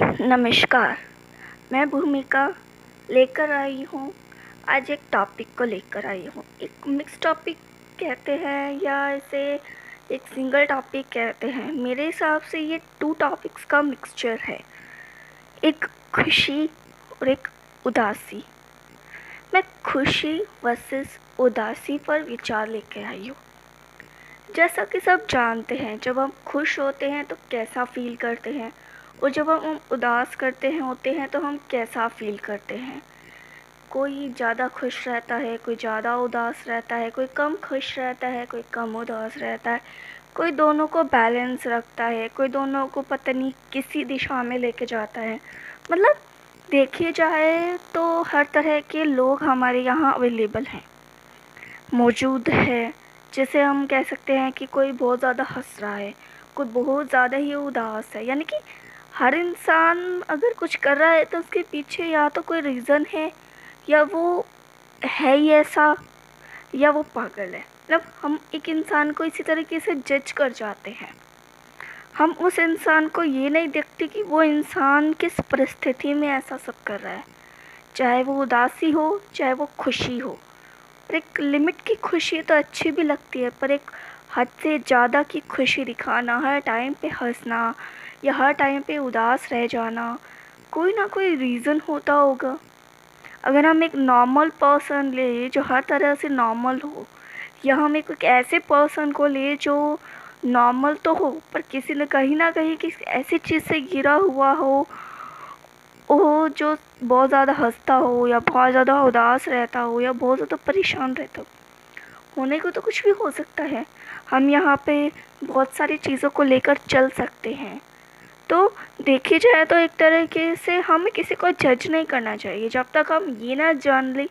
नमस्कार। मैं भूमिका लेकर आई हूँ। आज एक टॉपिक को लेकर आई हूँ। एक मिक्स टॉपिक कहते हैं या इसे एक सिंगल टॉपिक कहते हैं। मेरे हिसाब से ये टू टॉपिक्स का मिक्सचर है। एक खुशी और एक उदासी। मैं खुशी वर्सेस उदासी पर विचार लेकर आई हूँ। जैसा कि सब जानते हैं, जब हम खुश होते हैं तो कैसा फील करते हैं? और जब हम उदास करते हैं, होते हैं तो हम कैसा फील करते हैं? कोई ज़्यादा खुश रहता है, कोई ज़्यादा उदास रहता है, कोई कम खुश रहता है, कोई कम उदास रहता है। कोई दोनों को बैलेंस रखता है, कोई दोनों को पता नहीं किसी दिशा में लेके जाता है। मतलब देखिए जाए तो हर तरह के लोग हमारे यहाँ अवेलेबल हैं। मौजूद है। जैसे हम कह सकते हैं कि कोई बहुत ज़्यादा हंस रहा है, कोई बहुत ज़्यादा ही उदास है। यानी कि हर इंसान अगर कुछ कर रहा है तो उसके पीछे या तो कोई रीज़न है, या वो है ही ऐसा, या वो पागल है। मतलब हम एक इंसान को इसी तरीके से जज कर जाते हैं। हम उस इंसान को ये नहीं देखते कि वो इंसान किस परिस्थिति में ऐसा सब कर रहा है। चाहे वो उदासी हो, चाहे वो खुशी हो। पर एक लिमिट की खुशी तो अच्छी भी लगती है, पर एक हद से ज़्यादा की खुशी दिखाना, हर टाइम पे हंसना या हर टाइम पे उदास रह जाना, कोई ना कोई रीज़न होता होगा। अगर हम एक नॉर्मल पर्सन ले, जो हर तरह से नॉर्मल हो, या हम एक ऐसे पर्सन को ले, जो नॉर्मल तो हो, पर किसी ने कहीं ना कहीं किसी ऐसी चीज़ से गिरा हुआ हो वो जो बहुत ज़्यादा हंसता हो, या बहुत ज़्यादा उदास रहता हो, या बहुत ज़्यादा परेशान रहता हो, होने को तो कुछ भी हो सकता है। हम यहाँ पे बहुत सारी चीज़ों को लेकर चल सकते हैं। तो देखी जाए तो एक तरीके से हमें किसी को जज नहीं करना चाहिए। जब तक हम ये ना जान लें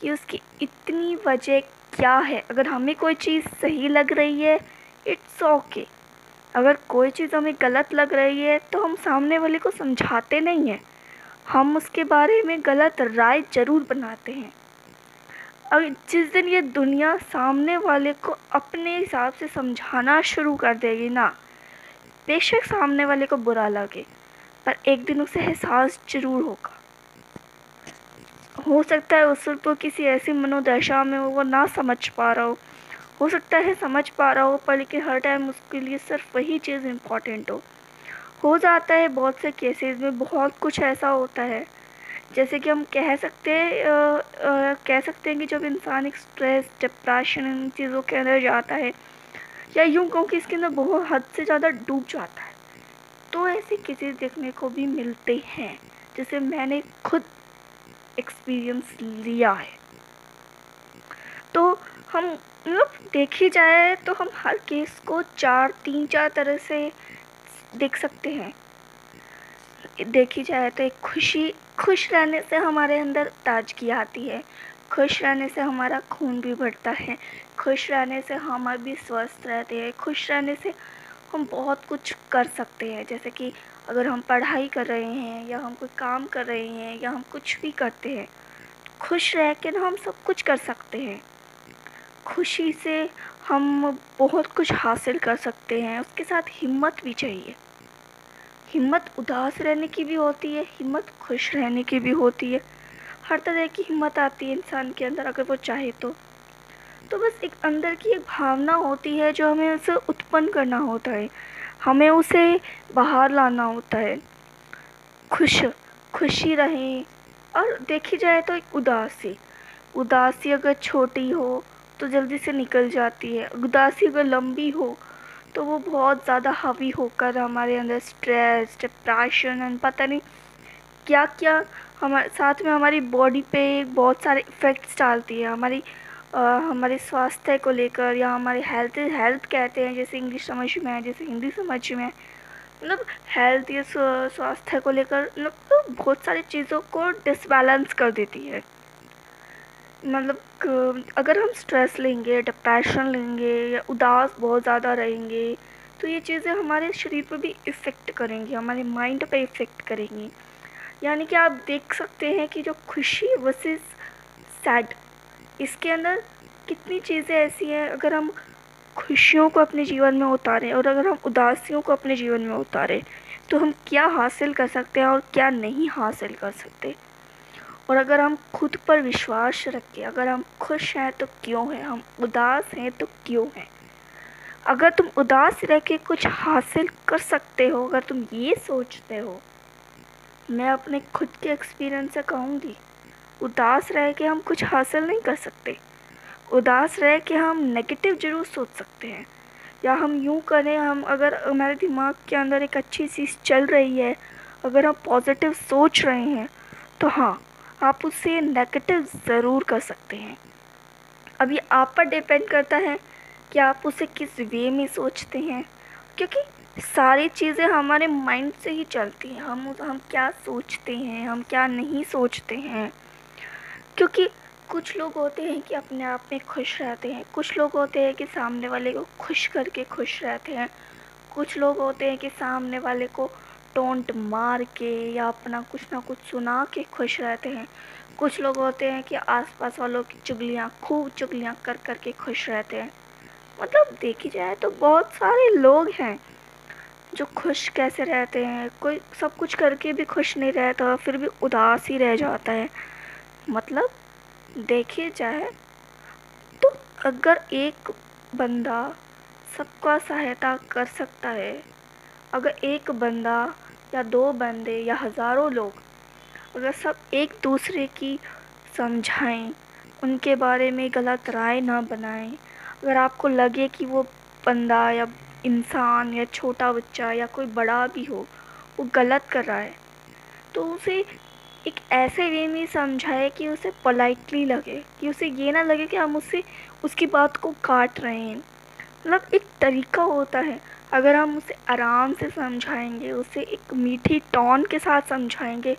कि उसकी इतनी वजह क्या है। अगर हमें कोई चीज़ सही लग रही है इट्स ओके okay. अगर कोई चीज़ हमें गलत लग रही है तो हम सामने वाले को समझाते नहीं हैं। हम उसके बारे में गलत राय ज़रूर बनाते हैं। अब जिस दिन ये दुनिया सामने वाले को अपने हिसाब से समझाना शुरू कर देगी ना बेशक सामने वाले को बुरा लगे, पर एक दिन उसे एहसास ज़रूर होगा। हो सकता है उस वक्त वो किसी ऐसी मनोदशा में वो ना समझ पा रहा हो। हो सकता है समझ पा रहा हो, पर लेकिन हर टाइम उसके लिए सिर्फ़ वही चीज़ इंपॉर्टेंट हो। हो जाता है बहुत से केसेस में बहुत कुछ ऐसा होता है। जैसे कि हम कह सकते हैं कह सकते हैं कि जब इंसान एक स्ट्रेस डिप्रेशन इन चीज़ों के अंदर जाता है या यूँ कहूँ कि इसके अंदर बहुत हद से ज़्यादा डूब जाता है। तो ऐसे केसेस देखने को भी मिलते हैं, जिसे मैंने खुद एक्सपीरियंस लिया है। तो हम मतलब देखी जाए तो हम हर केस को चार, तीन, चार तरह से देख सकते हैं। देखी जाए तो एक खुशी, खुश रहने से हमारे अंदर ताजगी आती है। खुश रहने से हमारा खून भी बढ़ता है। खुश रहने से हम भी स्वस्थ रहते हैं। खुश रहने से हम बहुत कुछ कर सकते हैं। जैसे कि अगर हम पढ़ाई कर रहे हैं या हम कोई काम कर रहे हैं या हम कुछ भी करते हैं, खुश रह के ना हम सब कुछ कर सकते हैं। खुशी से हम बहुत कुछ हासिल कर सकते हैं। उसके साथ हिम्मत भी चाहिए। हिम्मत उदास रहने की भी होती है, हिम्मत खुश रहने की भी होती है। हर तरह की हिम्मत आती है इंसान के अंदर, अगर वो चाहे तो। तो बस एक अंदर की एक भावना होती है जो हमें उसे उत्पन्न करना होता है। हमें उसे बाहर लाना होता है। खुश, खुशी रहें। और देखी जाए तो एक उदासी। उदासी अगर छोटी हो तो जल्दी से निकल जाती है। उदासी अगर लंबी हो तो वो बहुत ज़्यादा हावी होकर हमारे अंदर स्ट्रेस डिप्रेशन पता नहीं क्या क्या हमारे साथ में हमारी बॉडी पे बहुत सारे इफ़ेक्ट्स डालती है। हमारी आ, हमारे स्वास्थ्य को लेकर या हमारे हेल्थ हेल्थ कहते हैं जैसे इंग्लिश समझ में है जैसे हिंदी समझ में मतलब हेल्थ या स्वास्थ्य को लेकर मतलब तो बहुत सारी चीज़ों को डिसबैलेंस कर देती है। मतलब अगर हम स्ट्रेस लेंगे डिप्रेशन लेंगे या उदास बहुत ज़्यादा रहेंगे तो ये चीज़ें हमारे शरीर पर भी इफ़ेक्ट करेंगी हमारे माइंड पे इफ़ेक्ट करेंगी। यानी कि आप देख सकते हैं कि जो खुशी वर्सेस सैड इसके अंदर कितनी चीज़ें ऐसी हैं, अगर हम खुशियों को अपने जीवन में उतारें और अगर हम उदासियों को अपने जीवन में उतारें तो हम क्या हासिल कर सकते हैं और क्या नहीं हासिल कर सकते? और अगर हम खुद पर विश्वास रखें, अगर हम खुश हैं तो क्यों हैं? हम उदास हैं तो क्यों हैं? अगर तुम उदास रह के कुछ हासिल कर सकते हो, अगर तुम ये सोचते हो मैं अपने खुद के एक्सपीरियंस से कहूँगी। उदास रह के हम कुछ हासिल नहीं कर सकते। उदास रह के हम नेगेटिव ज़रूर सोच सकते हैं। या हम यूँ करें, हम अगर हमारे दिमाग के अंदर एक अच्छी चीज़ चल रही है, अगर हम पॉजिटिव सोच रहे हैं तो हाँ आप उससे नेगेटिव ज़रूर कर सकते हैं। अभी आप पर डिपेंड करता है कि आप उसे किस वे में सोचते हैं, क्योंकि सारी चीज़ें हमारे माइंड से ही चलती हैं। हम हम क्या सोचते हैं, हम क्या नहीं सोचते हैं। क्योंकि कुछ लोग होते हैं कि अपने आप में खुश रहते हैं। कुछ लोग होते हैं कि सामने वाले को खुश करके खुश रहते हैं। कुछ लोग होते हैं कि सामने वाले को टोंट मार के या अपना कुछ ना कुछ सुना के खुश रहते हैं। कुछ लोग होते हैं कि आसपास वालों की चुगलियाँ, खूब चुगलियाँ कर कर के खुश रहते हैं। मतलब देखी जाए तो बहुत सारे लोग हैं। जो खुश कैसे रहते हैं, कोई सब कुछ करके भी खुश नहीं रहता फिर भी उदास ही रह जाता है। मतलब देखिए जाए तो अगर एक बंदा सबका सहायता कर सकता है, अगर एक बंदा या दो बंदे या हज़ारों लोग अगर सब एक दूसरे की समझाएँ, उनके बारे में गलत राय ना बनाएँ, अगर आपको लगे कि वो बंदा या इंसान या छोटा बच्चा या कोई बड़ा भी हो, वो गलत कर रहा है। तो उसे एक ऐसे वे में समझाए कि उसे पोलाइटली लगे, कि उसे ये ना लगे कि हम उससे उसकी बात को काट रहे हैं। मतलब एक तरीका होता है, अगर हम उसे आराम से समझाएँगे, उसे एक मीठी टोन के साथ समझाएँगे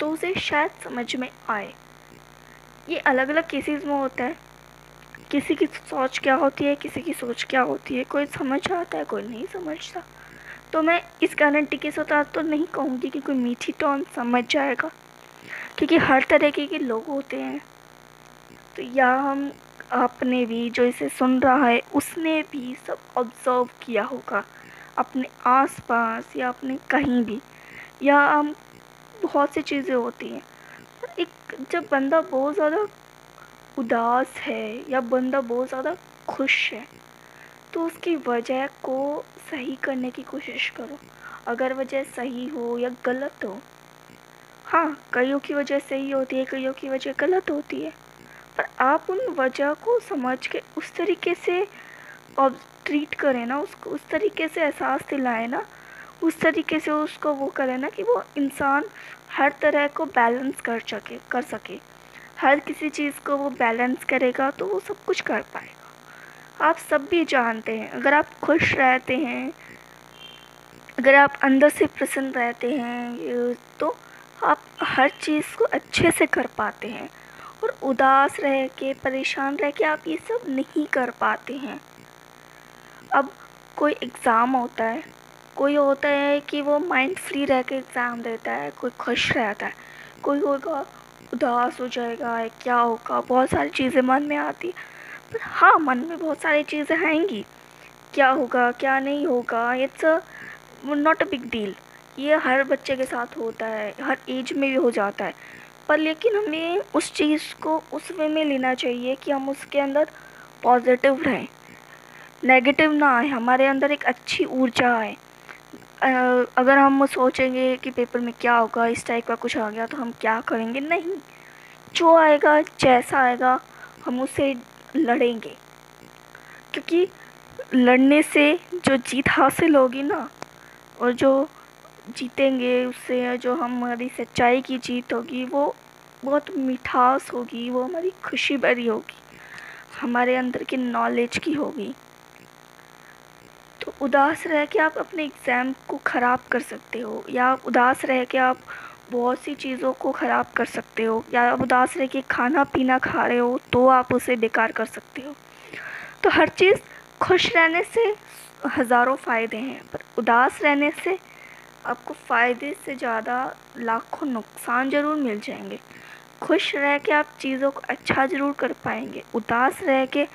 तो उसे शायद समझ में आए। ये अलग अलग केसेस में होता है। किसी की सोच क्या होती है, किसी की सोच क्या होती है, कोई समझ आता है, कोई नहीं समझता। तो मैं इस गारंटी के साथ तो नहीं कहूँगी कि कोई मीठी टोन समझ जाएगा, क्योंकि हर तरीके के लोग होते हैं। तो या हम आपने भी जो इसे सुन रहा है, उसने भी सब ऑब्ज़र्व किया होगा, अपने आसपास या अपने कहीं भी, या हम बहुत सी चीज़ें होती हैं। एक जब बंदा बहुत ज़्यादा उदास है या बंदा बहुत ज़्यादा खुश है तो उसकी वजह को सही करने की कोशिश करो। अगर वजह सही हो या गलत हो हाँ कईयों की वजह सही होती है, कईयों की वजह गलत होती है, पर आप उन वजह को समझ के उस तरीके से अब ट्रीट करें ना उसको उस तरीके से एहसास दिलाएँ ना, उस तरीके से उसको वो करें ना कि वो इंसान हर तरह को बैलेंस कर सके कर सके। हर किसी चीज़ को वो बैलेंस करेगा तो वो सब कुछ कर पाएगा। आप सब भी जानते हैं, अगर आप खुश रहते हैं, अगर आप अंदर से प्रसन्न रहते हैं तो आप हर चीज़ को अच्छे से कर पाते हैं। और उदास रह के, परेशान रह के आप ये सब नहीं कर पाते हैं। अब कोई एग्ज़ाम होता है, कोई होता है कि वो माइंड फ्री रह के एग्ज़ाम देता है, कोई खुश रहता है, कोई होगा उदास हो जाएगा क्या होगा? बहुत सारी चीज़ें मन में आती। पर हाँ मन में बहुत सारी चीज़ें आएँगी। क्या होगा, क्या नहीं होगा? It's not a big deal ये हर बच्चे के साथ होता है, हर एज में भी हो जाता है। पर लेकिन हमें उस चीज़ को उस वे में लेना चाहिए कि हम उसके अंदर पॉजिटिव रहें। नेगेटिव ना आए, हमारे अंदर एक अच्छी ऊर्जा आए। अगर हम सोचेंगे कि पेपर में क्या होगा, इस टाइप का कुछ आ गया तो हम क्या करेंगे? नहीं। जो आएगा, जैसा आएगा, हम उससे लड़ेंगे। क्योंकि लड़ने से जो जीत हासिल होगी ना, और जो जीतेंगे उससे जो हमारी सच्चाई की जीत होगी, वो बहुत मिठास होगी, वो हमारी खुशी भरी होगी, हमारे अंदर की नॉलेज की होगी। उदास रह के आप अपने एग्ज़ाम को ख़राब कर सकते हो, या उदास रह के आप बहुत सी चीज़ों को ख़राब कर सकते हो, या आप उदास रह के खाना पीना खा रहे हो तो आप उसे बेकार कर सकते हो। तो हर चीज़ खुश रहने से हज़ारों फ़ायदे हैं, पर उदास रहने से आपको फ़ायदे से ज़्यादा लाखों नुकसान ज़रूर मिल जाएँगे। खुश रह के आप चीज़ों को अच्छा ज़रूर कर पाएँगे, उदास रह के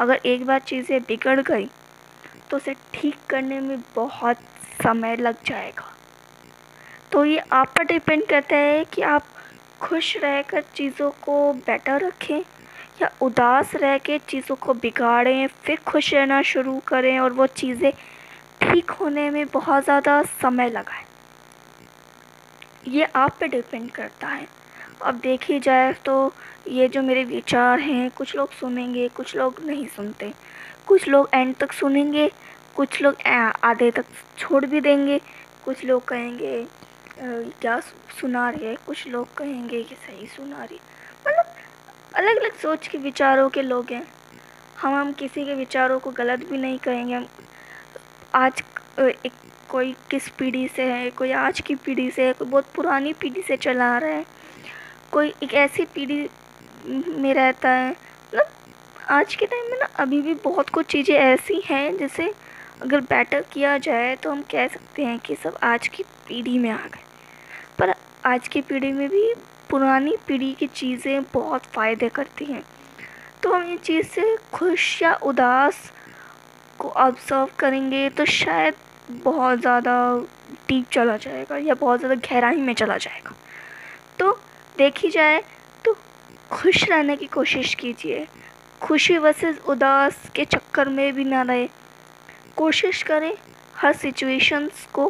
अगर एक बार चीज़ें बिगड़ गई तो उसे ठीक करने में बहुत समय लग जाएगा। तो ये आप पर डिपेंड करता है कि आप खुश रहकर चीज़ों को बेटर रखें या उदास रह के चीज़ों को बिगाड़ें, फिर खुश रहना शुरू करें और वो चीज़ें ठीक होने में बहुत ज़्यादा समय लगाए। ये आप पे डिपेंड करता है। अब देखी जाए तो ये जो मेरे विचार हैं, कुछ लोग सुनेंगे, कुछ लोग नहीं सुनते। कुछ लोग एंड तक सुनेंगे, कुछ लोग आधे तक छोड़ भी देंगे, कुछ लोग कहेंगे क्या सुना रही है? कुछ लोग कहेंगे कि सही सुना रही मतलब अलग अलग सोच के विचारों के लोग हैं। हम हम किसी के विचारों को गलत भी नहीं कहेंगे। हम, आज एक कोई किस पीढ़ी से है, कोई आज की पीढ़ी से है, कोई बहुत पुरानी पीढ़ी से चला रहा है। कोई एक ऐसी पीढ़ी में रहता है। मतलब आज के टाइम में ना अभी भी बहुत कुछ चीज़ें ऐसी हैं, जैसे अगर बेटर किया जाए तो हम कह सकते हैं कि सब आज की पीढ़ी में आ गए। पर आज की पीढ़ी में भी पुरानी पीढ़ी की चीज़ें बहुत फ़ायदे करती हैं। तो हम ये चीज़ से खुश या उदास को ऑब्ज़र्व करेंगे तो शायद बहुत ज़्यादा डीप चला जाएगा या बहुत ज़्यादा गहराई में चला जाएगा। तो देखी जाए तो खुश रहने की कोशिश कीजिए। खुशी वर्सेस उदास के चक्कर में भी ना रहे। कोशिश करें हर सिचुएशंस को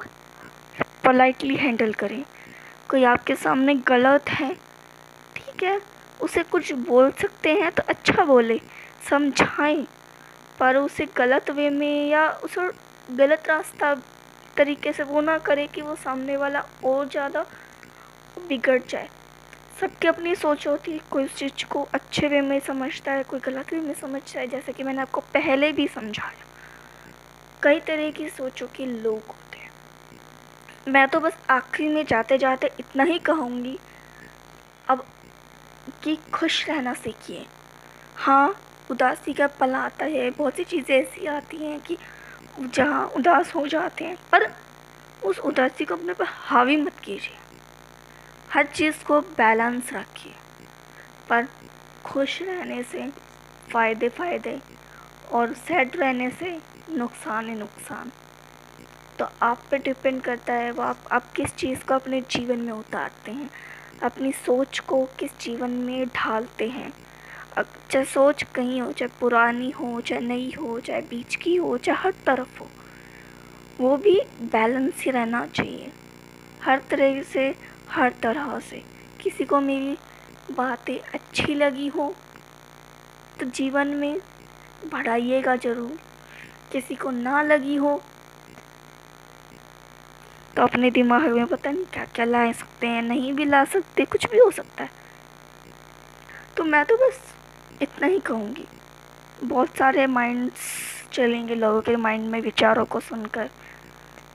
पोलाइटली हैंडल करें। कोई आपके सामने गलत है, ठीक है, उसे कुछ बोल सकते हैं तो अच्छा बोले, समझाएँ, पर उसे गलत वे में या उसे गलत रास्ता तरीके से वो ना करे कि वो सामने वाला और ज़्यादा बिगड़ जाए। सबकी अपनी सोच होती है। कोई उस चीज़ को अच्छे वे में समझता है, कोई गलत वे में समझता है, जैसे कि मैंने आपको पहले भी समझाया। कई तरह की सोचों के लोग होते हैं। मैं तो बस आखिरी में जाते जाते इतना ही कहूँगी, अब कि खुश रहना सीखिए। हाँ उदासी का पल आता है, बहुत सी चीज़ें ऐसी आती हैं कि जहाँ उदास हो जाते हैं, पर उस उदासी को अपने पर हावी मत कीजिए। हर चीज़ को बैलेंस रखिए। पर खुश रहने से फ़ायदे फ़ायदे और सैड रहने से नुकसान ही नुकसान। तो आप पे डिपेंड करता है वो आप आप किस चीज़ को अपने जीवन में उतारते हैं। अपनी सोच को किस जीवन में ढालते हैं। चाहे सोच कहीं हो, चाहे पुरानी हो, चाहे नई हो, चाहे बीच की हो, चाहे हर तरफ़ हो, वो भी बैलेंस ही रहना चाहिए। हर तरह से हर तरह से। किसी को मेरी बातें अच्छी लगी हो तो जीवन में बढ़ाइएगा ज़रूर। किसी को ना लगी हो तो अपने दिमाग में पता नहीं क्या क्या ला सकते हैं, नहीं भी ला सकते, कुछ भी हो सकता है। तो मैं तो बस इतना ही कहूँगी। बहुत सारे माइंड्स चलेंगे, लोगों के माइंड में विचारों को सुनकर।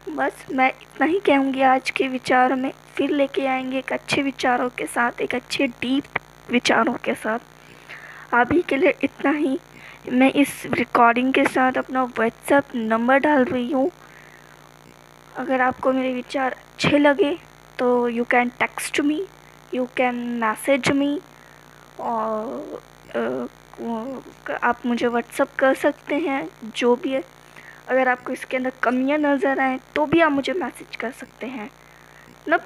बस मैं इतना ही कहूँगी आज के विचार में। फिर लेके आएँगे एक अच्छे विचारों के साथ, एक अच्छे डीप विचारों के साथ। अभी के लिए इतना ही। मैं इस रिकॉर्डिंग के साथ अपना व्हाट्सएप नंबर डाल रही हूँ। अगर आपको मेरे विचार अच्छे लगे तो you can text me you can message me और आप मुझे व्हाट्सअप कर सकते हैं, जो भी है। अगर आपको इसके अंदर कमियाँ नज़र आए तो भी आप मुझे मैसेज कर सकते हैं। मतलब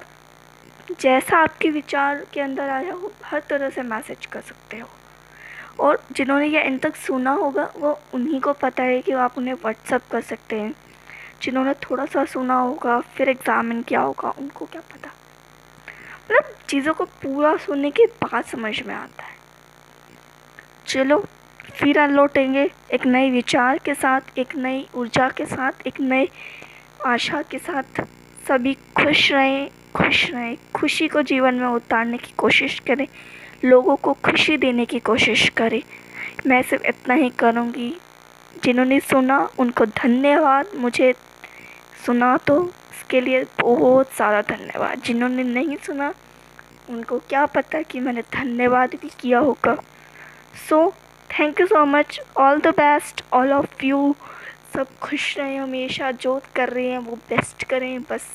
जैसा आपके विचार के अंदर आया हो, हर तरह से मैसेज कर सकते हो। और जिन्होंने ये इन तक सुना होगा, वो उन्हीं को पता है कि आप उन्हें व्हाट्सअप कर सकते हैं। जिन्होंने थोड़ा सा सुना होगा, फिर एग्ज़ामिन किया होगा, उनको क्या पता। मतलब चीज़ों को पूरा सुनने के बाद समझ में आता है। चलो फिर लौटेंगे एक नए विचार के साथ, एक नई ऊर्जा के साथ, एक नए आशा के साथ। सभी खुश रहें खुश रहें। खुशी को जीवन में उतारने की कोशिश करें। लोगों को खुशी देने की कोशिश करें। मैं सिर्फ़ इतना ही करूँगी। जिन्होंने सुना, उनको धन्यवाद। मुझे सुना तो उसके लिए बहुत सारा धन्यवाद। जिन्होंने नहीं सुना, उनको क्या पता कि मैंने धन्यवाद भी किया होगा। So thank you so much all the best all of you सब खुश रहें, हमेशा जो कर रहे हैं, वो बेस्ट करें, बस।